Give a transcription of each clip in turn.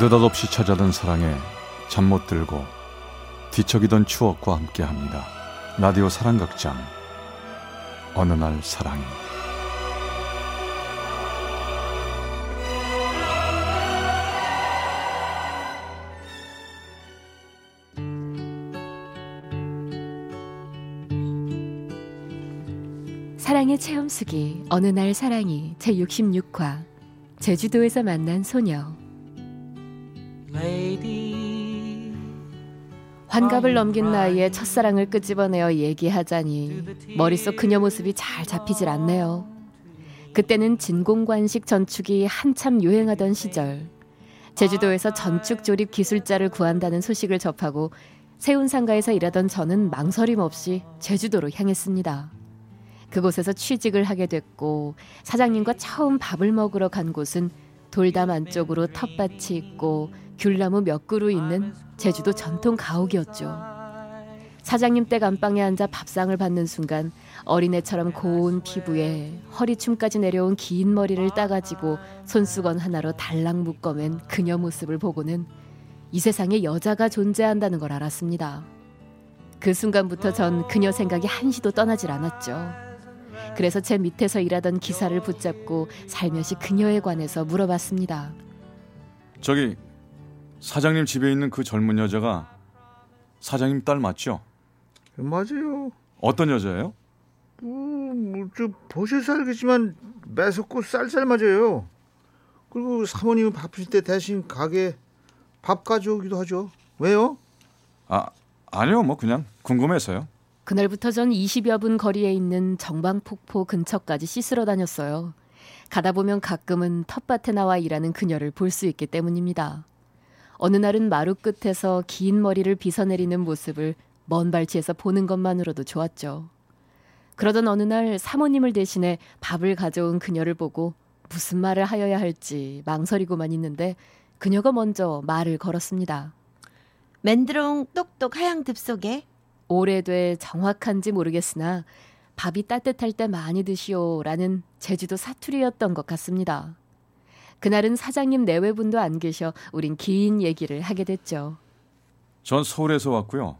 느닷없이 찾아든 사랑에 잠 못 들고 뒤척이던 추억과 함께합니다. 라디오 사랑극장. 어느 날 사랑이 사랑의 체험수기 어느 날 사랑이 제66화 제주도에서 만난 소녀 환갑을 넘긴 나이에 첫사랑을 끄집어내어 얘기하자니 머릿속 그녀 모습이 잘 잡히질 않네요. 그때는 진공관식 전축이 한참 유행하던 시절 제주도에서 전축 조립 기술자를 구한다는 소식을 접하고 세운 상가에서 일하던 저는 망설임 없이 제주도로 향했습니다. 그곳에서 취직을 하게 됐고 사장님과 처음 밥을 먹으러 간 곳은 돌담 안쪽으로 텃밭이 있고 귤나무 몇 그루 있는 제주도 전통 가옥이었죠. 사장님 댁 안방에 앉아 밥상을 받는 순간 어린애처럼 고운 피부에 허리춤까지 내려온 긴 머리를 따가지고 손수건 하나로 달랑 묶어맨 그녀 모습을 보고는 이 세상에 여자가 존재한다는 걸 알았습니다. 그 순간부터 전 그녀 생각이 한시도 떠나질 않았죠. 그래서 제 밑에서 일하던 기사를 붙잡고 살며시 그녀에 관해서 물어봤습니다. 저기 사장님 집에 있는 그 젊은 여자가 사장님 딸 맞죠? 맞아요. 어떤 여자예요? 뭐, 뭐저 보실살겠지만 매섭고 쌀쌀 맞아요. 그리고 사모님은 바쁘실 때 대신 가게 밥 가져오기도 하죠. 왜요? 아 아니요 뭐 그냥 궁금해서요. 그날부터 전 20여 분 거리에 있는 정방폭포 근처까지 씻으러 다녔어요. 가다 보면 가끔은 텃밭에 나와 일하는 그녀를 볼 수 있기 때문입니다. 어느 날은 마루 끝에서 긴 머리를 빗어내리는 모습을 먼 발치에서 보는 것만으로도 좋았죠. 그러던 어느 날 사모님을 대신해 밥을 가져온 그녀를 보고 무슨 말을 하여야 할지 망설이고만 있는데 그녀가 먼저 말을 걸었습니다. 맨드롱 똑똑 하양 듭 속에 오래돼 정확한지 모르겠으나 밥이 따뜻할 때 많이 드시오라는 제주도 사투리였던 것 같습니다. 그날은 사장님 내외분도 안 계셔 우린 긴 얘기를 하게 됐죠. 전 서울에서 왔고요.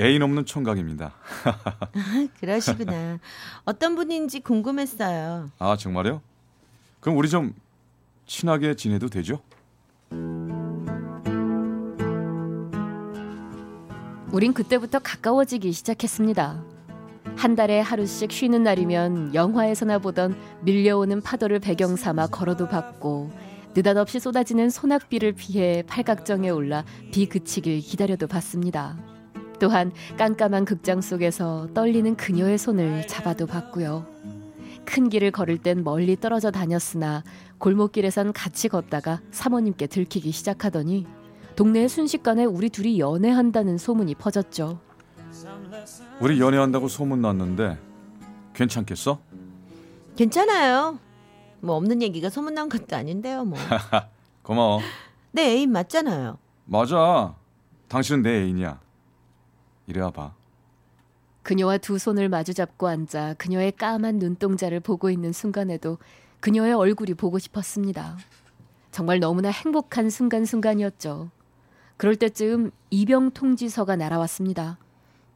애인 없는 총각입니다. 그러시구나. 어떤 분인지 궁금했어요. 아 정말요? 그럼 우리 좀 친하게 지내도 되죠? 우린 그때부터 가까워지기 시작했습니다. 한 달에 하루씩 쉬는 날이면 영화에서나 보던 밀려오는 파도를 배경 삼아 걸어도 받고 느닷없이 쏟아지는 소낙비를 피해 팔각정에 올라 비 그치길 기다려도 봤습니다. 또한 깜깜한 극장 속에서 떨리는 그녀의 손을 잡아도 봤고요. 큰 길을 걸을 땐 멀리 떨어져 다녔으나 골목길에선 같이 걷다가 사모님께 들키기 시작하더니 동네에 순식간에 우리 둘이 연애한다는 소문이 퍼졌죠. 우리 연애한다고 소문 났는데 괜찮겠어? 괜찮아요. 뭐 없는 얘기가 소문난 것도 아닌데요, 뭐. 고마워. 내 애인 맞잖아요. 맞아. 당신은 내 애인이야. 이리 와봐. 그녀와 두 손을 마주 잡고 앉아 그녀의 까만 눈동자를 보고 있는 순간에도 그녀의 얼굴이 보고 싶었습니다. 정말 너무나 행복한 순간순간이었죠. 그럴 때쯤 이병 통지서가 날아왔습니다.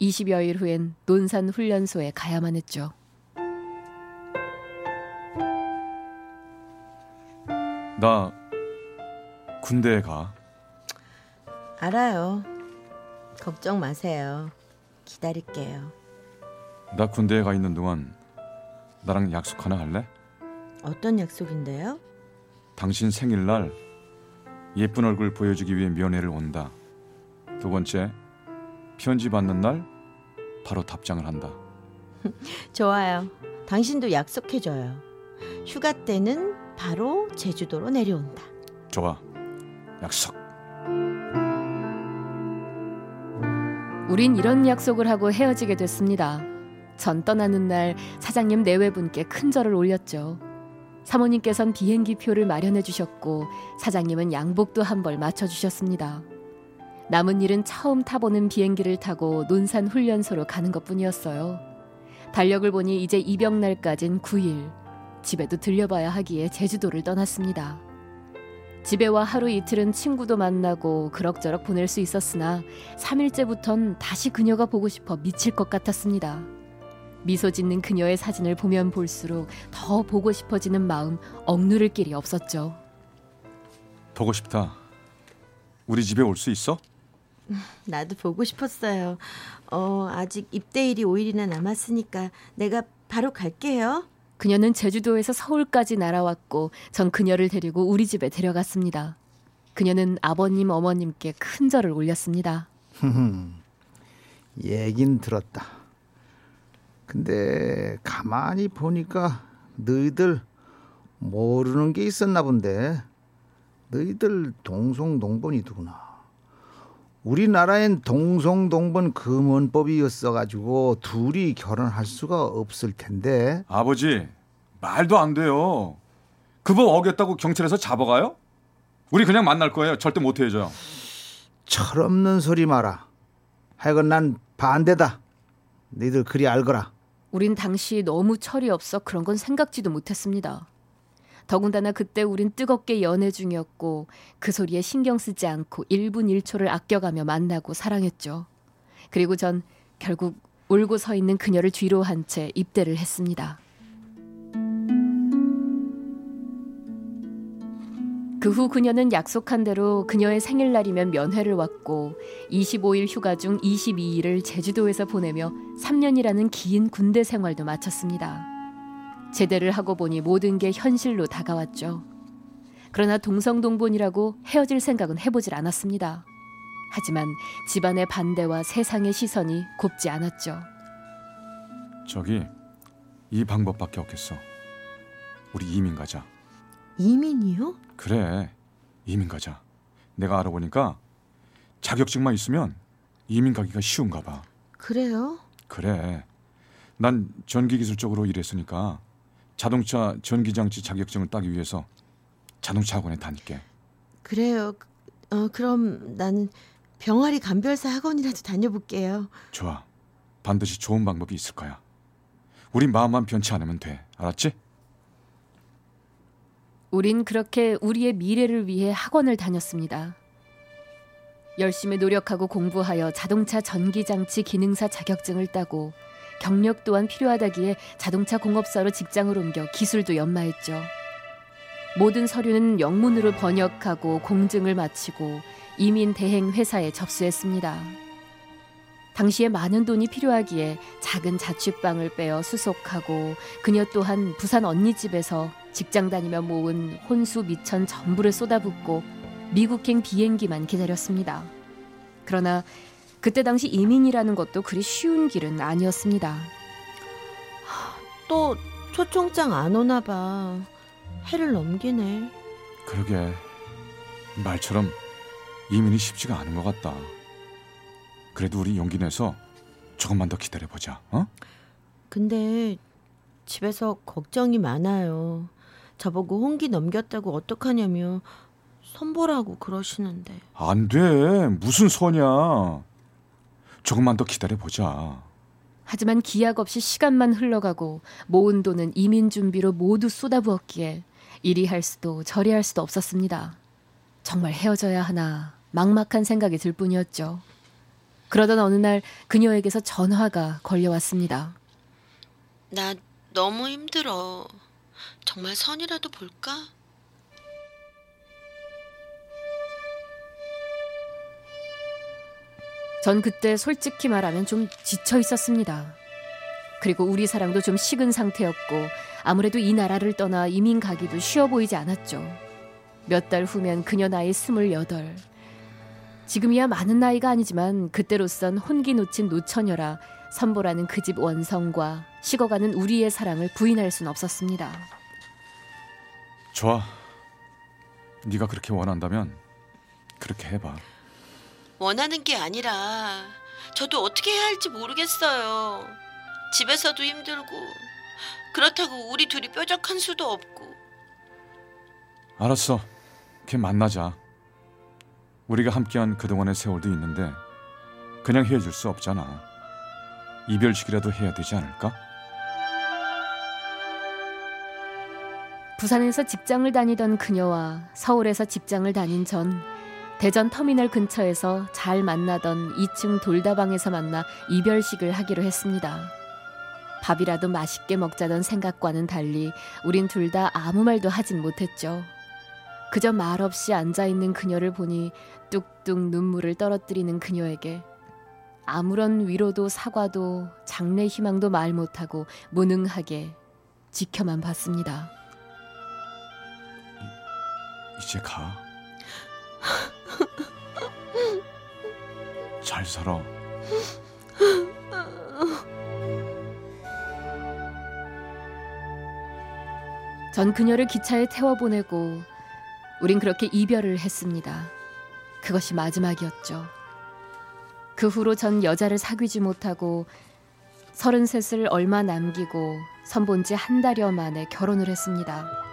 20여일 후엔 논산 훈련소에 가야만 했죠. 나 군대에 가. 알아요. 걱정 마세요. 기다릴게요. 나 군대에 가 있는 동안 나랑 약속 하나 할래? 어떤 약속인데요? 당신 생일날 예쁜 얼굴 보여주기 위해 면회를 온다. 두 번째, 편지 받는 날 바로 답장을 한다. 좋아요. 당신도 약속해줘요. 휴가 때는 바로 제주도로 내려온다. 좋아. 약속. 우린 이런 약속을 하고 헤어지게 됐습니다. 전 떠나는 날 사장님 내외분께 큰 절을 올렸죠. 사모님께선 비행기 표를 마련해 주셨고 사장님은 양복도 한 벌 맞춰 주셨습니다. 남은 일은 처음 타보는 비행기를 타고 논산 훈련소로 가는 것뿐이었어요. 달력을 보니 이제 입영 날까진 9일. 집에도 들려봐야 하기에 제주도를 떠났습니다. 집에 와 하루 이틀은 친구도 만나고 그럭저럭 보낼 수 있었으나 3일째부턴 다시 그녀가 보고 싶어 미칠 것 같았습니다. 미소 짓는 그녀의 사진을 보면 볼수록 더 보고 싶어지는 마음 억누를 길이 없었죠. 보고 싶다. 우리 집에 올 수 있어? 나도 보고 싶었어요. 어, 아직 입대일이 5일이나 남았으니까 내가 바로 갈게요. 그녀는 제주도에서 서울까지 날아왔고 전 그녀를 데리고 우리 집에 데려갔습니다. 그녀는 아버님 어머님께 큰 절을 올렸습니다. 얘긴 들었다. 근데 가만히 보니까 너희들 모르는 게 있었나 본데 너희들 동송동본이더구나. 우리나라엔 동송동본 금원법이었어 가지고 둘이 결혼할 수가 없을 텐데 아버지 말도 안 돼요. 그 법 어겼다고 경찰에서 잡아가요? 우리 그냥 만날 거예요. 절대 못 헤어져요. 철없는 소리 마라. 하여간 난 반대다. 너희들 그리 알거라. 우린 당시 너무 철이 없어 그런 건 생각지도 못했습니다. 더군다나 그때 우린 뜨겁게 연애 중이었고 그 소리에 신경 쓰지 않고 1분 1초를 아껴가며 만나고 사랑했죠. 그리고 전 결국 울고 서 있는 그녀를 뒤로 한 채 입대를 했습니다. 그 후 그녀는 약속한 대로 그녀의 생일날이면 면회를 왔고 25일 휴가 중 22일을 제주도에서 보내며 3년이라는 긴 군대 생활도 마쳤습니다. 제대를 하고 보니 모든 게 현실로 다가왔죠. 그러나 동성동본이라고 헤어질 생각은 해보질 않았습니다. 하지만 집안의 반대와 세상의 시선이 곱지 않았죠. 저기 이 방법밖에 없겠어. 우리 이민 가자. 이민이요? 그래 이민 가자. 내가 알아보니까 자격증만 있으면 이민 가기가 쉬운가 봐. 그래요? 그래. 난 전기 기술 쪽으로 일했으니까 자동차 전기장치 자격증을 따기 위해서 자동차 학원에 다닐게. 그래요. 어, 그럼 나는 병아리 감별사 학원이라도 다녀볼게요. 좋아. 반드시 좋은 방법이 있을 거야. 우리 마음만 변치 않으면 돼. 알았지? 우린 그렇게 우리의 미래를 위해 학원을 다녔습니다. 열심히 노력하고 공부하여 자동차 전기장치 기능사 자격증을 따고 경력 또한 필요하다기에 자동차 공업사로 직장을 옮겨 기술도 연마했죠. 모든 서류는 영문으로 번역하고 공증을 마치고 이민 대행 회사에 접수했습니다. 당시에 많은 돈이 필요하기에 작은 자취방을 빼어 수속하고 그녀 또한 부산 언니 집에서 직장 다니며 모은 혼수 미천 전부를 쏟아붓고 미국행 비행기만 기다렸습니다. 그러나 그때 당시 이민이라는 것도 그리 쉬운 길은 아니었습니다. 또 초청장 안 오나 봐. 해를 넘기네. 그러게. 말처럼 이민이 쉽지가 않은 것 같다. 그래도 우리 용기 내서 조금만 더 기다려 보자. 어? 근데 집에서 걱정이 많아요. 저보고 홍기 넘겼다고 어떡하냐며 선보라고 그러시는데. 안 돼. 무슨 소냐. 조금만 더 기다려 보자. 하지만 기약 없이 시간만 흘러가고 모은 돈은 이민 준비로 모두 쏟아부었기에 이리 할 수도 저리 할 수도 없었습니다. 정말 헤어져야 하나 막막한 생각이 들 뿐이었죠. 그러던 어느 날 그녀에게서 전화가 걸려왔습니다. 나 너무 힘들어. 정말 선이라도 볼까? 전 그때 솔직히 말하면 좀 지쳐 있었습니다. 그리고 우리 사랑도 좀 식은 상태였고 아무래도 이 나라를 떠나 이민 가기도 쉬워 보이지 않았죠. 몇 달 후면 그녀 나이 스물여덟. 지금이야 많은 나이가 아니지만 그때로선 혼기 놓친 노처녀라 선보라는 그 집 원성과 식어가는 우리의 사랑을 부인할 순 없었습니다. 좋아. 네가 그렇게 원한다면 그렇게 해봐. 원하는 게 아니라 저도 어떻게 해야 할지 모르겠어요. 집에서도 힘들고 그렇다고 우리 둘이 뾰족한 수도 없고 알았어. 걔 만나자. 우리가 함께한 그동안의 세월도 있는데 그냥 헤어질 수 없잖아. 이별식이라도 해야 되지 않을까? 부산에서 직장을 다니던 그녀와 서울에서 직장을 다닌 전 대전 터미널 근처에서 잘 만나던 2층 돌다방에서 만나 이별식을 하기로 했습니다. 밥이라도 맛있게 먹자던 생각과는 달리 우린 둘 다 아무 말도 하진 못했죠. 그저 말없이 앉아있는 그녀를 보니 뚝뚝 눈물을 떨어뜨리는 그녀에게 아무런 위로도 사과도 장래 희망도 말 못하고 무능하게 지켜만 봤습니다. 이제 가. 잘 살아. 전 그녀를 기차에 태워보내고 우린 그렇게 이별을 했습니다. 그것이 마지막이었죠. 그 후로 전 여자를 사귀지 못하고 서른셋을 얼마 남기고 선본 지 한 달여 만에 결혼을 했습니다.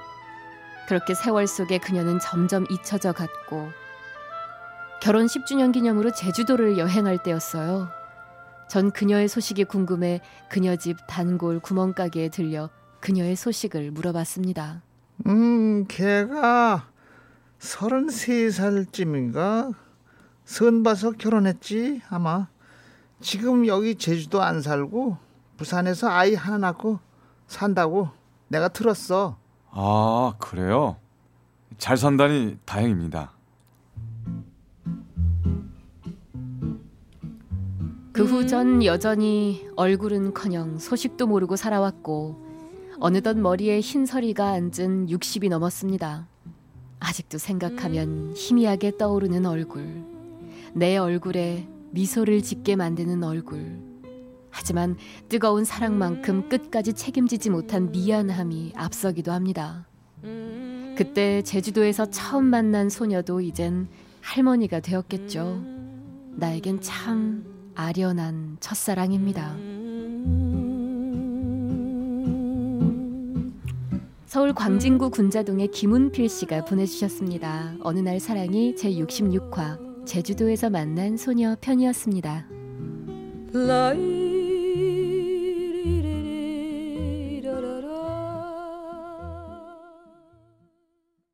그렇게 세월 속에 그녀는 점점 잊혀져 갔고 결혼 10주년 기념으로 제주도를 여행할 때였어요. 전 그녀의 소식이 궁금해 그녀 집 단골 구멍가게에 들려 그녀의 소식을 물어봤습니다. 음, 걔가 서른세 살쯤인가? 선 봐서 결혼했지 아마. 지금 여기 제주도 안 살고 부산에서 아이 하나 낳고 산다고 내가 들었어. 아, 그래요? 잘 산다니 다행입니다. 그 후 전 여전히 얼굴은커녕 소식도 모르고 살아왔고 어느덧 머리에 흰 서리가 앉은 60이 넘었습니다. 아직도 생각하면 희미하게 떠오르는 얼굴. 내 얼굴에 미소를 짓게 만드는 얼굴. 하지만 뜨거운 사랑만큼 끝까지 책임지지 못한 미안함이 앞서기도 합니다. 그때 제주도에서 처음 만난 소녀도 이젠 할머니가 되었겠죠. 나에겐 참 아련한 첫사랑입니다. 서울 광진구 군자동의 김운필 씨가 보내주셨습니다. 어느 날 사랑이 제 66화 제주도에서 만난 소녀 편이었습니다.